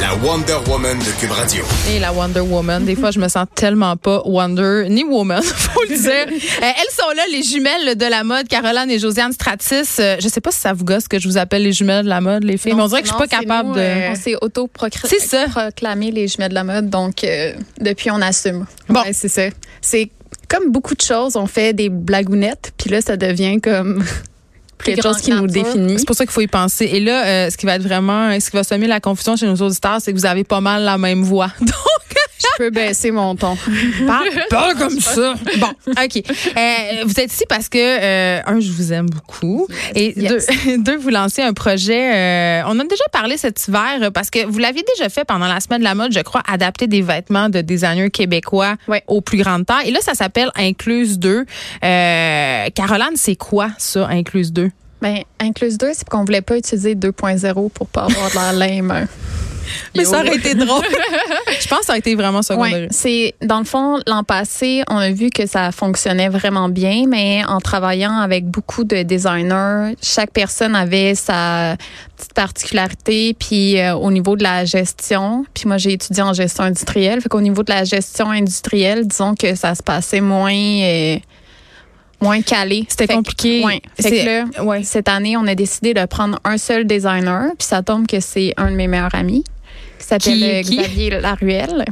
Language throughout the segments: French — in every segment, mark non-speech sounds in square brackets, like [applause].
La Wonder Woman de Cube Radio. Et la Wonder Woman. Des fois, je me sens tellement pas Wonder ni Woman, [laughs] faut le dire. Euh, elles sont là, les jumelles de la mode, Caroline et Josiane Stratis. Euh, je sais pas si ça vous gosse que je vous appelle les jumelles de la mode, les filles, mais on dirait que je suis pas capable de. On s'est auto-proclamé les jumelles de la mode, donc euh, depuis, on assume. Bon. Ouais, c'est ça. C'est comme beaucoup de choses, on fait des blagounettes, puis là, ça devient comme quelque chose qui nous définit. C'est pour ça qu'il faut y penser. Et là, euh, ce qui va être vraiment, ce qui va semer la confusion chez nos auditeurs, c'est que vous avez pas mal la même voix. [laughs] Donc, Je peux baisser mon ton. Parle [laughs] pas comme ça. Bon, OK. Euh, vous êtes ici parce que, euh, un, je vous aime beaucoup. Et Yes. deux, [laughs] deux, vous lancez un projet. euh, on en a déjà parlé cet hiver euh, parce que vous l'aviez déjà fait pendant la semaine de la mode, je crois, adapter des vêtements de designers québécois Ouais. aux plus grandes tailles. Et là, ça s'appelle Incluse 2. Euh, Caroline, c'est quoi ça, Incluse 2? Ben, Incluse 2, c'est qu'on voulait pas utiliser 2.0 pour pas avoir de l'air lame. [laughs] Mais Yo. ça aurait été drôle. je pense que ça a été vraiment secondaire. Ouais, c'est dans le fond l'an passé, on a vu que ça fonctionnait vraiment bien, mais en travaillant avec beaucoup de designers, chaque personne avait sa petite particularité, puis euh, au niveau de la gestion, puis moi j'ai étudié en gestion industrielle, fait qu'au niveau de la gestion industrielle, disons que ça se passait moins euh, moins calé. C'était Fait que- compliqué. Ouais. Fait que là, ouais. cette année, on a décidé de prendre un seul designer, puis ça tombe que c'est un de mes meilleurs amis, s'appelle Qui- euh, qui? Xavier Laruelle,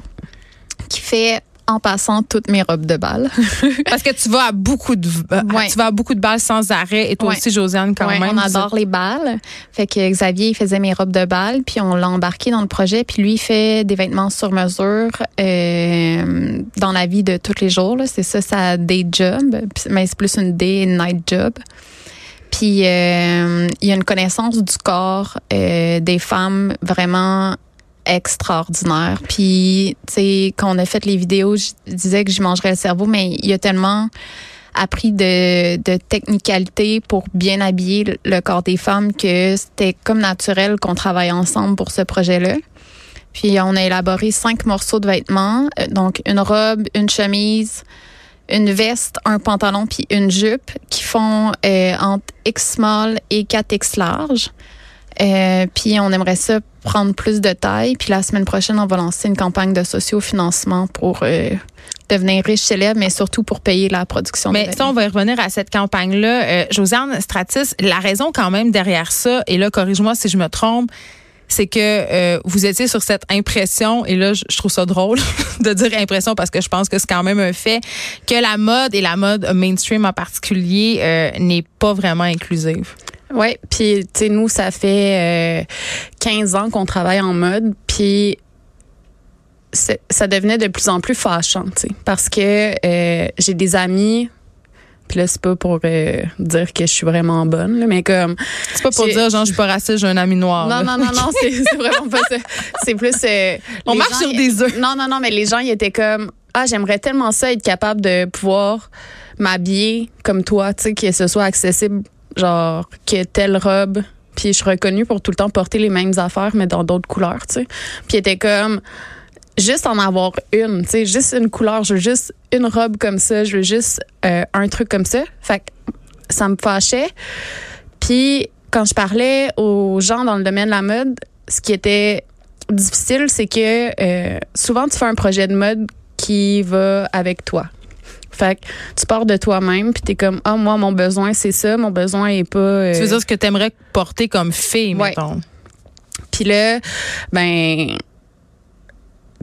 qui fait en passant toutes mes robes de bal. [laughs] Parce que tu vas à beaucoup de euh, Ouais. tu vas à beaucoup de balles sans arrêt et toi Ouais. aussi Josiane quand Ouais, même. on adore les balles. Fait que Xavier, il faisait mes robes de bal, puis on l'a embarqué dans le projet, puis lui, il fait des vêtements sur mesure euh, dans la vie de tous les jours. C'est ça, sa day job, mais c'est plus une day and night job. Puis euh, il y a une connaissance du corps euh, des femmes vraiment extraordinaire. Puis, tu sais, quand on a fait les vidéos, je disais que j'y mangerais le cerveau, mais il y a tellement appris de, de technicalité pour bien habiller le- corps des femmes que c'était comme naturel qu'on travaille ensemble pour ce projet-là. Puis on a élaboré cinq morceaux de vêtements, euh, donc une robe, une chemise, une veste, un pantalon puis une jupe qui font euh, entre X small et 4X large. Euh, puis on aimerait ça prendre plus de taille. Puis la semaine prochaine, on va lancer une campagne de sociofinancement pour euh, devenir riche célèbre, mais surtout pour payer la production. Mais ça, on va y revenir à cette campagne-là. Euh, Josiane Stratis, la raison quand même derrière ça, et là, corrige-moi si je me trompe, c'est que euh, vous étiez sur cette impression, et là, je, je trouve ça drôle [laughs] de dire impression parce que je pense que c'est quand même un fait, que la mode et la mode mainstream en particulier euh, n'est pas vraiment inclusive. Oui, puis tu sais, nous, ça fait euh, 15 ans qu'on travaille en mode, puis ça devenait de plus en plus fâchant, tu sais, parce que euh, j'ai des amis, puis là, c'est pas pour euh, dire que je suis vraiment bonne, là, mais comme... C'est pas pour dire, genre, je suis pas raciste, j'ai un ami noir. Non, là. non, non, non, c'est c'est vraiment pas ça. C'est plus... euh, On marche gens, sur des œufs. Non, non, non, mais les gens, ils étaient comme... Ah, j'aimerais tellement ça être capable de pouvoir m'habiller comme toi, tu sais, que ce soit accessible, genre, que telle robe. Puis je suis reconnue pour tout le temps porter les mêmes affaires, mais dans d'autres couleurs, tu sais. Puis était comme... Juste en avoir une, tu sais, juste une couleur. Je veux juste une robe comme ça. Je veux juste euh, un truc comme ça. Fait que ça me fâchait. Puis quand je parlais aux gens dans le domaine de la mode, ce qui était difficile, c'est que euh, souvent tu fais un projet de mode qui va avec toi. Fait que tu pars de toi-même puis t'es comme ah moi mon besoin c'est ça, mon besoin est pas. euh, Tu veux dire ce que tu aimerais porter comme fille, Ouais. mettons? Puis là ben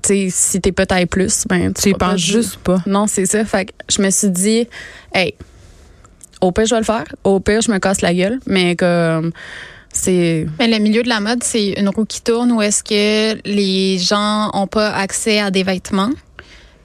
tu sais si t'es pas taille plus ben Tu y pas penses dire- juste pas. Non c'est ça. Fait que je me suis dit hey au pire je vais le faire, au pire je me casse la gueule, mais comme c'est Mais le milieu de la mode, c'est une roue qui tourne où est-ce que les gens ont pas accès à des vêtements.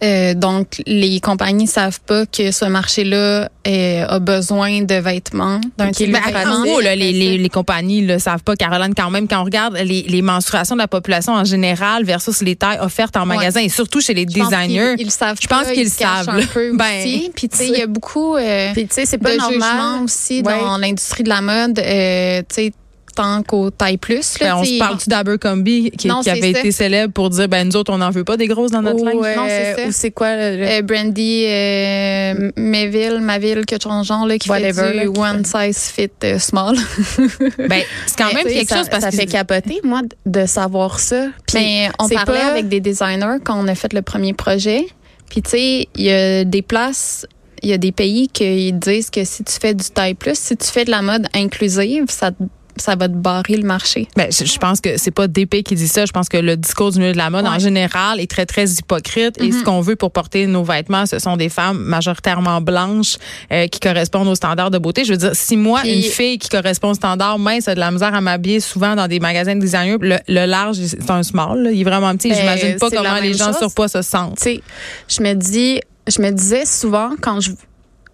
Euh, donc, les compagnies savent pas que ce marché-là euh, a besoin de vêtements, d'un type de Ben, en gros, là, les, les, les compagnies ne savent pas, Caroline, quand même, quand on regarde les, les menstruations de la population en général versus les tailles offertes en Ouais. magasin et surtout chez les Je designers. Ils, savent Je pense qu'ils savent, un peu [laughs] Ben, aussi. Puis, tu sais, il y a beaucoup euh, puis tu sais c'est de pas jugement normal. aussi Ouais. dans l'industrie de la mode. Euh, tu sais, tant qu'aux tailles plus. Là, Ben, on se parle-tu d'Abercrombie qui, Non, qui avait ça. été célèbre pour dire ben nous autres on n'en veut pas des grosses dans notre Ou, linge? euh, Non, c'est ça. ou c'est quoi le- le- Euh, Brandy euh, Mayville, Maville, quelque chose de genre, là, qui Whatever, fait là, du qui one size fit euh, small. [laughs] Ben c'est quand même quelque ça, chose parce ça que fait capoter, moi, de savoir ça. Puis Mais on parlait pas- avec des designers quand on a fait le premier projet. Puis tu sais, il y a des places, il y a des pays qui disent que si tu fais du taille plus, si tu fais de la mode inclusive, ça te- ça va te barrer le marché. Ben, je, je pense que c'est pas DP qui dit ça. Je pense que le discours du milieu de la mode Ouais. en général est très très hypocrite. Et ce qu'on veut pour porter nos vêtements, ce sont des femmes majoritairement blanches euh, qui correspondent aux standards de beauté. Je veux dire, si moi Puis- une fille qui correspond aux standards mince a de la misère à m'habiller souvent dans des magasins de designer, le, le large c'est un small. là. Il est vraiment petit. Ben, J'imagine pas comment les gens chose. surpoids se sentent. tu sais, je me dis, je me disais souvent quand je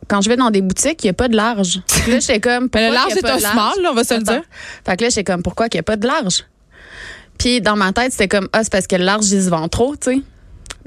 quand je vais dans des boutiques, il n'y a pas de large. Puis là, j'étais comme, [laughs] Ben, le large c'est pas un small, là, on va se le dire. Fait que là, j'étais comme, pourquoi qu'il n'y a pas de large? Puis dans ma tête, c'était comme, ah, c'est parce que le large, ils se vendent trop, tu sais.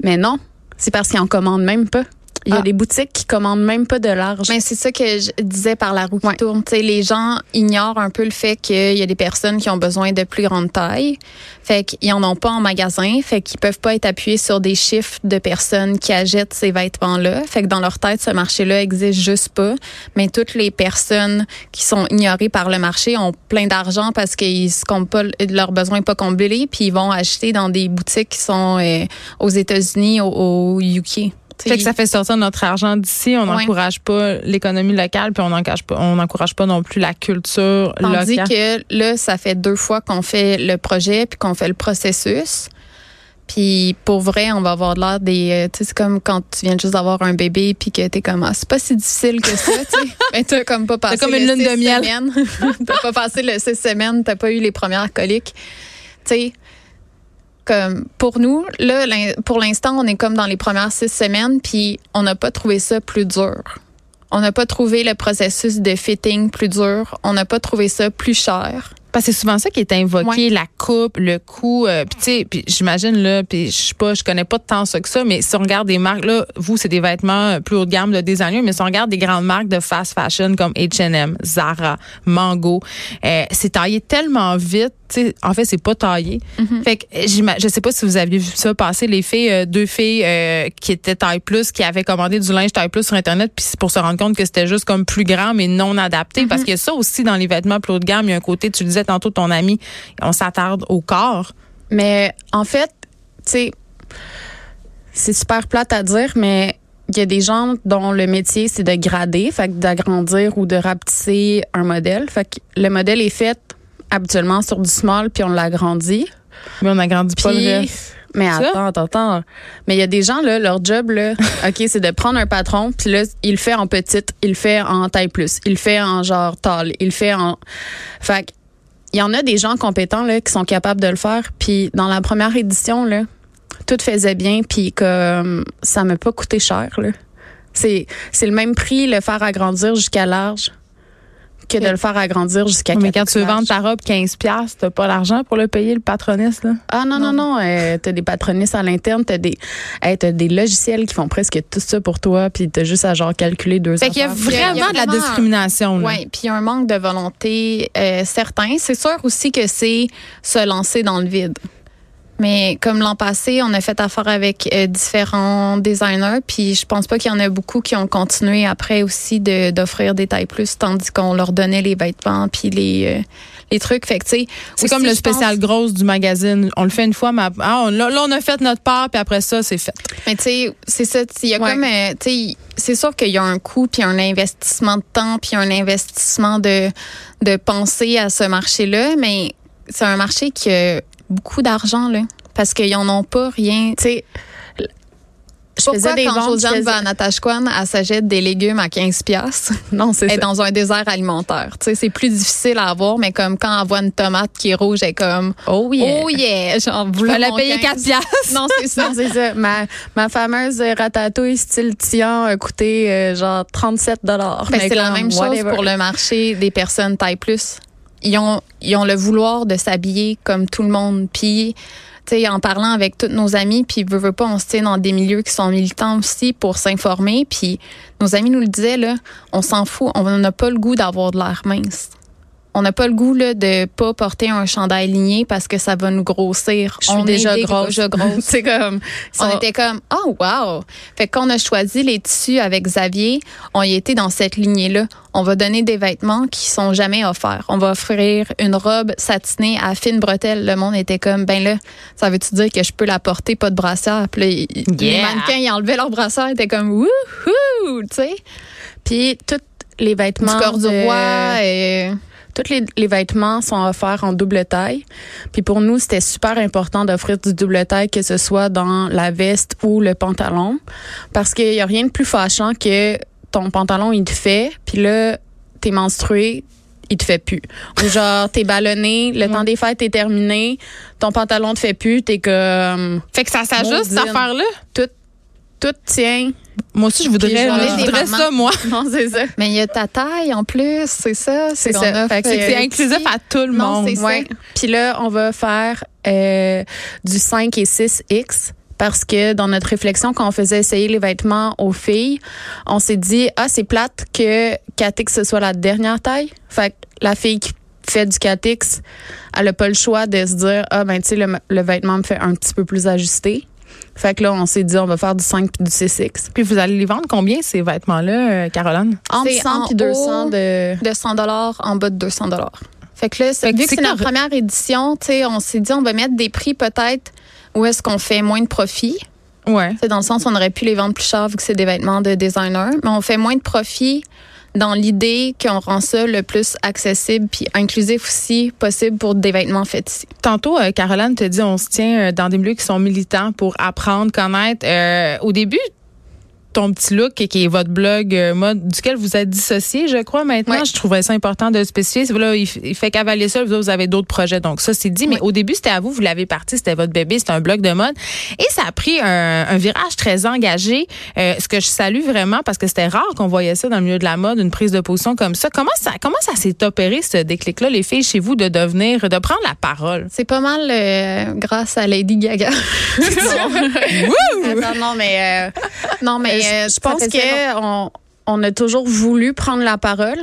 Mais non, c'est parce qu'ils en commandent même pas. Il y a Ah. des boutiques qui commandent même pas de large. Mais c'est ça que je disais par la roue qui tourne. Tu sais, les gens ignorent un peu le fait qu'il y a des personnes qui ont besoin de plus grande taille. Fait qu'ils en ont pas en magasin. Fait qu'ils peuvent pas être appuyés sur des chiffres de personnes qui achètent ces vêtements-là. Fait que dans leur tête, ce marché-là existe juste pas. Mais toutes les personnes qui sont ignorées par le marché ont plein d'argent parce qu'ils se comptent pas, leurs besoins pas comblés. Puis ils vont acheter dans des boutiques qui sont euh, aux États-Unis, au, au UK. Fait que ça fait sortir notre argent d'ici. On n'encourage pas l'économie locale, puis on n'encourage pas, on n'encourage pas non plus la culture Tandis locale. que là, ça fait deux fois qu'on fait le projet puis qu'on fait le processus. Puis pour vrai, on va avoir de l'air des. euh, Tu sais, c'est comme quand tu viens juste d'avoir un bébé puis que t'es comme, ah, c'est pas si difficile que ça, tu sais. [laughs] Mais t'as comme pas passé. comme une lune de miel. [laughs] t'as pas passé le six semaines, t'as pas eu les premières coliques. Tu sais, comme pour nous, là, pour l'instant, on est comme dans les premières six semaines puis on n'a pas trouvé ça plus dur. On n'a pas trouvé le processus de fitting plus dur. On n'a pas trouvé ça plus cher. Parce que c'est souvent ça qui est invoqué, la coupe, le coût. euh, puis tu sais, puis j'imagine là, puis je sais pas, je connais pas tant ça que ça, mais si on regarde des marques là, vous c'est des vêtements euh, plus haut de gamme de designers, mais si on regarde des grandes marques de fast fashion comme H&M, Zara, Mango, euh, c'est taillé tellement vite. tu sais, en fait, c'est pas taillé. Fait que je sais pas si vous aviez vu ça passer, les filles, euh, deux filles euh, qui étaient taille plus, qui avaient commandé du linge taille plus sur internet, puis c'est pour se rendre compte que c'était juste comme plus grand mais non adapté, parce que ça aussi dans les vêtements plus haut de gamme, il y a un côté, tu le disais tantôt ton ami, on s'attarde au corps. Mais en fait, tu sais, c'est super plate à dire, mais il y a des gens dont le métier, c'est de grader, fait d'agrandir ou de rapetisser un modèle. Fait que le modèle est fait habituellement sur du small, puis on l'agrandit. Mais on n'agrandit pas le Puis, reste. mais attends, attends, attends. Mais il y a des gens, là, leur job, là, [laughs] OK, c'est de prendre un patron, puis là, il le fait en petite, il le fait en taille plus, il le fait en genre tall, il le fait en. Fait que, il y en a des gens compétents, là, qui sont capables de le faire. Puis dans la première édition, là, tout faisait bien, puis comme ça m'a pas coûté cher, là. C'est, c'est le même prix, le faire agrandir jusqu'à large, que de le faire agrandir jusqu'à Mais quand tu veux vendre ta robe 15 pièces, t'as pas l'argent pour le payer le patroniste là? Ah non, non, non. euh, t'as des patronistes à l'interne, t'as des, hey, t'as des logiciels qui font presque tout ça pour toi, puis t'as juste à genre calculer deux Fait qu'il y a vraiment, Il y a de la discrimination là. Oui, puis il y a un manque de volonté euh, certain. C'est sûr aussi que c'est se lancer dans le vide. Mais comme l'an passé, on a fait affaire avec euh, différents designers, puis je pense pas qu'il y en a beaucoup qui ont continué après aussi de- d'offrir des tailles plus, tandis qu'on leur donnait les vêtements puis les euh, les trucs. Fait que tu sais, C'est comme le pense- spécial grosse du magazine. On le fait une fois, mais ah, on, là, on a fait notre part, puis après ça, c'est fait. Mais tu sais, c'est ça. Il y a Ouais. comme, euh, tu sais, c'est sûr qu'il y a un coût, puis un investissement de temps, puis un investissement de, de penser à ce marché-là, mais c'est un marché qui a beaucoup d'argent, là. Parce qu'ils en ont pas rien. Tu sais, je Pourquoi faisais des quand ventes, je Josiane faisais- Natashquan, elle s'achète des légumes à 15 pièces [laughs] Non, c'est Elle est ça. dans un désert alimentaire. Tu sais, c'est plus difficile à avoir, mais comme quand elle voit une tomate qui est rouge, elle est comme Oh yeah. Oh yeah! Genre, voilà l'a payé 15. 4 piastres. Non, c'est ça. [laughs] C'est ça. Ma, ma fameuse ratatouille style Tian a coûté euh, genre 37 dollars. Ben, c'est la même chose pour le marché des personnes taille plus. Ils ont, ils ont le vouloir de s'habiller comme tout le monde. Puis, tu sais, en parlant avec tous nos amis, puis veut, veut pas, on se tient dans des milieux qui sont militants aussi pour s'informer. Puis, nos amis nous le disaient, là, on s'en fout. On n'a pas le goût d'avoir de l'air mince. On n'a pas le goût là, de pas porter un chandail ligné parce que ça va nous grossir. Je suis on déjà est grosse. déjà [laughs] grosse. c'est comme. on était comme oh wow. Fait que quand on a choisi les tissus avec Xavier, on y était dans cette lignée-là. On va donner des vêtements qui sont jamais offerts. On va offrir une robe satinée à fine bretelle. Le monde était comme ben là, ça veut-tu dire que je peux la porter pas de brassière? Puis là, les mannequins ils enlevaient leur brassière, ils étaient comme wouhou, tu sais? Puis tous les Du vêtements. corps du roi et Tous les, les vêtements sont offerts en double taille. Puis pour nous, c'était super important d'offrir du double taille, que ce soit dans la veste ou le pantalon. Parce qu'il n'y a rien de plus fâchant que ton pantalon, il te fait, puis là, t'es menstrué, il te fait plus. Ou genre, t'es ballonné, le temps des fêtes est terminé, ton pantalon te fait plus, t'es comme... Fait que ça s'ajuste, cette affaire-là? Tout, tout tient. Moi aussi, je voudrais, je voudrais ça, moi. [laughs] Non, c'est ça. Mais il y a ta taille en plus, c'est ça. C'est ça. euh, C'est inclusif à tout le Non, monde. c'est ça. Ouais. Puis là, on va faire euh, du 5 et 6X parce que dans notre réflexion, quand on faisait essayer les vêtements aux filles, on s'est dit, ah, c'est plate que 4X, ce soit la dernière taille. Fait que la fille qui fait du 4X, elle a pas le choix de se dire, ah, ben, tu sais, le, le vêtement me fait un petit peu plus ajusté. Fait que là, on s'est dit, on va faire du 5 puis du 6X. Puis vous allez les vendre combien, ces vêtements-là, euh, Caroline? Entre C'est 100 en puis 200 haut. de... de 100 dollars en bas de 200 dollars. Fait que là, c'est- Fait que vu que c'est notre première édition, tu sais, on s'est dit on va mettre des prix peut-être où est-ce qu'on fait moins de profit. Ouais. C'est dans le sens où on aurait pu les vendre plus cher vu que c'est des vêtements de designer, mais on fait moins de profit dans l'idée qu'on rend ça le plus accessible puis inclusif aussi possible pour des vêtements faits. Tantôt, euh, Caroline te dit on se tient euh, dans des milieux qui sont militants pour apprendre, connaître. Euh, au début, ton petit look qui qui est votre blog euh, mode duquel vous êtes dissocié, je crois maintenant. Ouais. Je trouvais ça important de le spécifier. Là, il, fait cavalier ça, vous, avez d'autres projets. Donc ça, c'est dit. Mais au début, c'était à vous, vous l'avez parti, c'était votre bébé, c'était un blog de mode. Et ça a pris un, un virage très engagé, euh, ce que je salue vraiment parce que c'était rare qu'on voyait ça dans le milieu de la mode, une prise de position comme ça. Comment ça, comment ça s'est opéré, ce déclic-là, les filles, chez vous, de devenir, de prendre la parole? C'est pas mal euh, grâce à Lady Gaga. [laughs] [laughs] Attends, non, mais... euh, non, mais Mais euh, je pense longtemps. on a toujours voulu prendre la parole.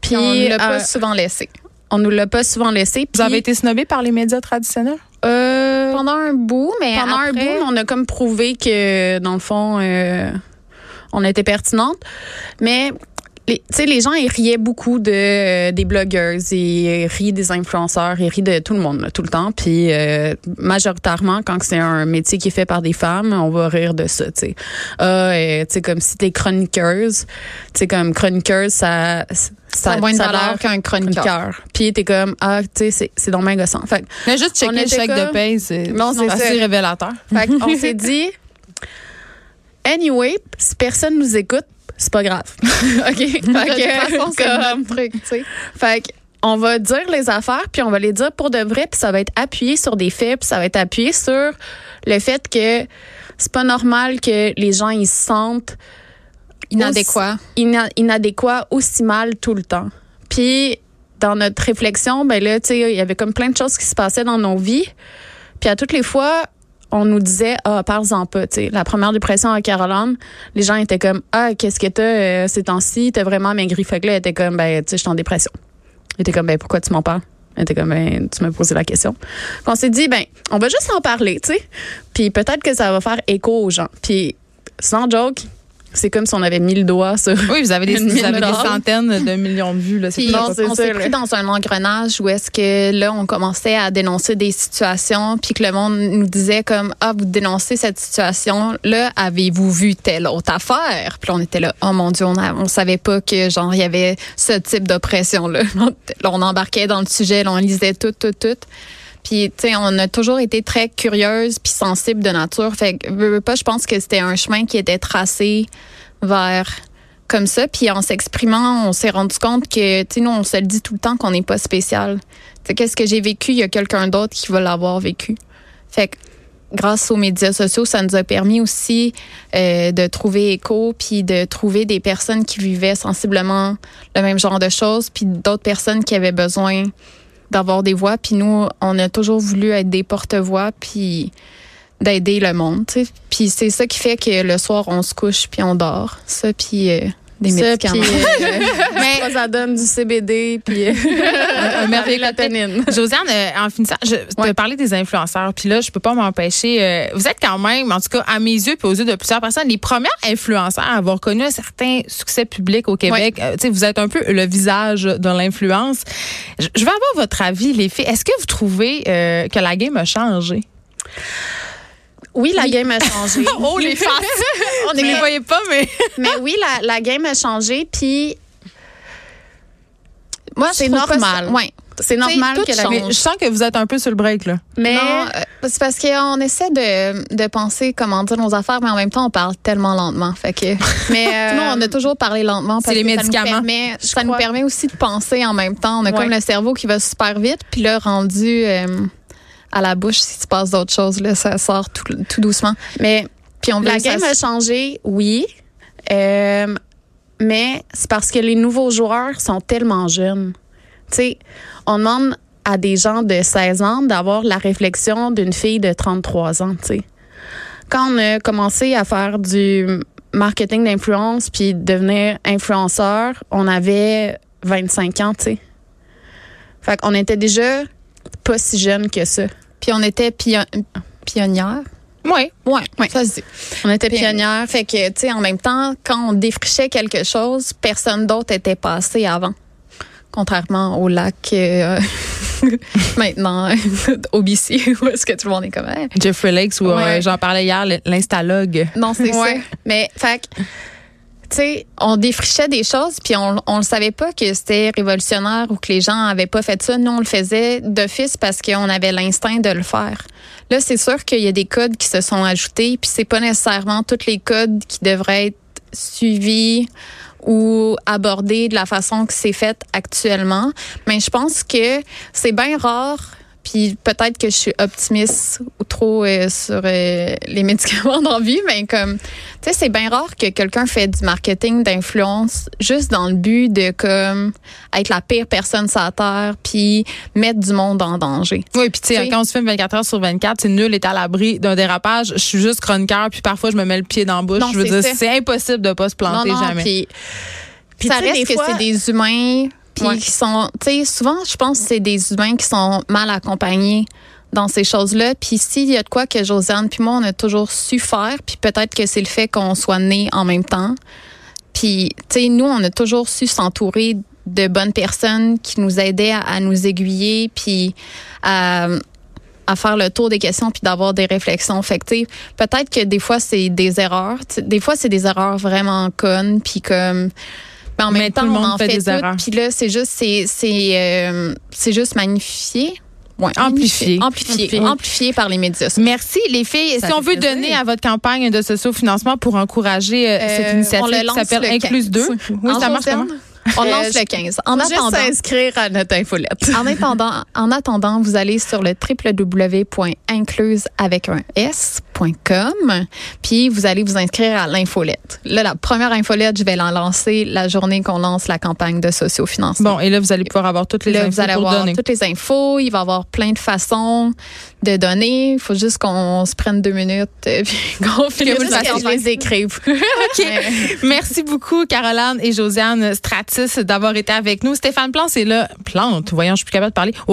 Puis on l'a pas euh, souvent laissé. on nous l'a pas souvent laissé. Vous avez été snobé par les médias traditionnels? euh, Pendant un bout, mais pendant un après- bout, on a comme prouvé que dans le fond, euh, on était pertinente. Mais les, les gens ils riaient beaucoup de euh, des blogueuses, ils rient des influenceurs, ils rient de tout le monde là, tout le temps. Puis euh, majoritairement, quand c'est un métier qui est fait par des femmes, on va rire de ça. Tu sais, ah, euh, tu sais comme si t'es chroniqueuse, tu sais comme chroniqueuse, ça Ça a moins de valeur qu'un chroniqueur. Puis t'es comme ah, tu sais, c'est donc bien gossant. Fait Mais juste checker On le chèque de paye, c'est assez révélateur. Fait on [laughs] s'est dit, anyway, si personne nous écoute, c'est pas grave. [laughs] OK? Fait que, façon, c'est comme- notre truc, tu sais. fait que, on va dire les affaires, puis on va les dire pour de vrai, puis ça va être appuyé sur des faits, puis ça va être appuyé sur le fait que c'est pas normal que les gens ils se sentent Inadéquat. ina- inadéquats aussi mal tout le temps. Puis dans notre réflexion, ben là, tu sais, il y avait comme plein de choses qui se passaient dans nos vies. Puis à toutes les fois, on nous disait ah parle-en pas, tu sais. La première dépression à Caroline, les gens étaient comme ah qu'est-ce que t'as euh, ces temps-ci, t'as vraiment maigri. Fait que là, elle était comme ben tu sais, je suis en dépression. Elle était comme ben pourquoi tu m'en parles? Elle était comme ben tu m'as posé la question. Puis on s'est dit ben on va juste en parler, tu sais. Puis peut-être que ça va faire écho aux gens. Puis sans joke, c'est comme si on avait mis le doigt sur Oui, vous avez des, [laughs] Une vous avez des centaines de millions de vues. Là, Puis on ça, s'est là. pris dans un engrenage où est-ce que là, on commençait à dénoncer des situations, puis que le monde nous disait comme, ah, vous dénoncez cette situation, là, avez-vous vu telle autre affaire? Puis là, on était là, oh mon Dieu, on, a- on savait pas que, genre, il y avait ce type d'oppression-là. [laughs] Là, on embarquait dans le sujet, là, on lisait tout, tout, tout. Puis, tu sais, on a toujours été très curieuse puis sensible de nature. Fait que, veux, pas, je pense que c'était un chemin qui était tracé vers comme ça. Puis en s'exprimant, on s'est rendu compte que, tu sais, nous, on se le dit tout le temps qu'on n'est pas spécial. Tu sais, qu'est-ce que j'ai vécu, il y a quelqu'un d'autre qui va l'avoir vécu. Fait que grâce aux médias sociaux, ça nous a permis aussi euh, de trouver écho, puis de trouver des personnes qui vivaient sensiblement le même genre de choses, puis d'autres personnes qui avaient besoin d'avoir des voix. Puis nous, on a toujours voulu être des porte-voix, puis d'aider le monde. Puis c'est ça qui fait que le soir, on se couche, puis on dort. Ça, puis euh, Des Ça, médicaments. puis, euh, [laughs] Mais- ça donne du CBD, puis euh, [laughs] un merveilleux la tanine. Josiane, euh, en finissant, je te Ouais. parler des influenceurs, puis là, je peux pas m'empêcher. euh, vous êtes quand même, en tout cas, à mes yeux, puis aux yeux de plusieurs personnes, les premières influenceurs à avoir connu un certain succès public au Québec. Euh, tu sais, vous êtes un peu le visage de l'influence. Je, je veux avoir votre avis, les filles. Est-ce que vous trouvez euh, que la game a changé? Oui, la game a changé. [laughs] Oh, les [laughs] faces! On ne les voyait pas, mais... [laughs] Mais oui, la, la game a changé, puis Moi, c'est normal. ça- Ouais. c'est normal que la change. mais je sens que vous êtes un peu sur le break, là. Mais Non, euh, c'est parce qu'on essaie de, de penser comment dire nos affaires, mais en même temps, on parle tellement lentement. Fait que, mais euh, Nous, on a toujours parlé lentement parce C'est les que ça nous médicaments. permet- Je ça nous permet aussi de penser en même temps. On a Ouais. comme le cerveau qui va super vite, puis là, rendu euh, à la bouche, si tu passes d'autres choses, là, ça sort tout, tout doucement. mais Puis on la ça game a changé, oui. Euh, mais c'est parce que les nouveaux joueurs sont tellement jeunes. Tu sais, on demande à des gens de 16 ans d'avoir la réflexion d'une fille de 33 ans, tu sais. Quand on a commencé à faire du marketing d'influence puis devenir influenceur, on avait 25 ans, tu sais. Fait qu'on était déjà pas si jeunes que ça. Puis on était pion- pionnières. Oui. Ouais, Ouais. ça se dit. On était Puis, pionnières. Fait que, tu sais, en même temps, quand on défrichait quelque chose, personne d'autre était passé avant. Contrairement au lac euh, [laughs] maintenant [laughs] au BC, où est-ce que tout le monde est comme Hey. Jeffrey Lakes, où euh, j'en parlais hier, l'instalogue. Non, c'est Ouais. ça. Mais, fait que, tu sais, on défrichait des choses, puis on, le savait pas que c'était révolutionnaire ou que les gens avaient pas fait ça. Nous, on le faisait d'office parce qu'on avait l'instinct de le faire. Là, c'est sûr qu'il y a des codes qui se sont ajoutés, puis c'est pas nécessairement tous les codes qui devraient être suivis ou abordés de la façon que c'est fait actuellement. Mais je pense que c'est bien rare. Puis peut-être que je suis optimiste ou trop euh, sur euh, les médicaments dans la vie, mais comme, tu sais, c'est bien rare que quelqu'un fait du marketing d'influence juste dans le but de comme être la pire personne sur la terre, puis mettre du monde en danger. Oui, puis tu sais, quand on se filme 24 heures sur 24, c'est nul est à l'abri d'un dérapage. Je suis juste chroniqueur, puis parfois je me mets le pied dans la bouche. Non, je veux c'est dire, c'est impossible de pas se planter non, non, jamais. Puis, Puis ça reste que c'est des humains, puis Ouais. qui sont, tu sais, souvent, je pense que c'est des humains qui sont mal accompagnés dans ces choses-là. Puis s'il y a de quoi que Josiane puis moi, on a toujours su faire, puis peut-être que c'est le fait qu'on soit nés en même temps. Puis, tu sais, nous, on a toujours su s'entourer de bonnes personnes qui nous aidaient à, à nous aiguiller, puis à, à faire le tour des questions, puis d'avoir des réflexions. Fait que, peut-être que des fois, c'est des erreurs. Des fois, c'est des erreurs vraiment connes, puis comme... Mais en Mais même tout temps, on en fait fait, des erreurs. Puis là, c'est juste, c'est, c'est, euh, c'est juste magnifié. Ouais, Amplifié. Amplifié. Amplifié. Amplifié par les médias sociaux. Merci les filles. Ça si on veut plaisir. donner à votre campagne de sociofinancement pour encourager euh, cette Euh, initiative on le qui s'appelle le Incluse 2. 15. Oui, En ça marche? On lance le 15. En Faut juste attendant, s'inscrire à notre infolette. en attendant, en attendant, vous allez sur le www.incluse avec un s.com, puis vous allez vous inscrire à l'infolette. Là, la première infolette, je vais la lancer la journée qu'on lance la campagne de sociofinancement. Bon, et là, vous allez pouvoir avoir toutes les Là, infos vous allez pour avoir donner. toutes les infos. Il va y avoir plein de façons de donner. Il faut juste qu'on se prenne deux minutes et [laughs] puis qu'on finisse fassiez. je les écrive. [laughs] OK. Merci beaucoup, Caroline et Josiane Stratis, d'avoir été avec nous. Stéphane Plante, c'est là. Plante, voyons, je suis plus capable de parler.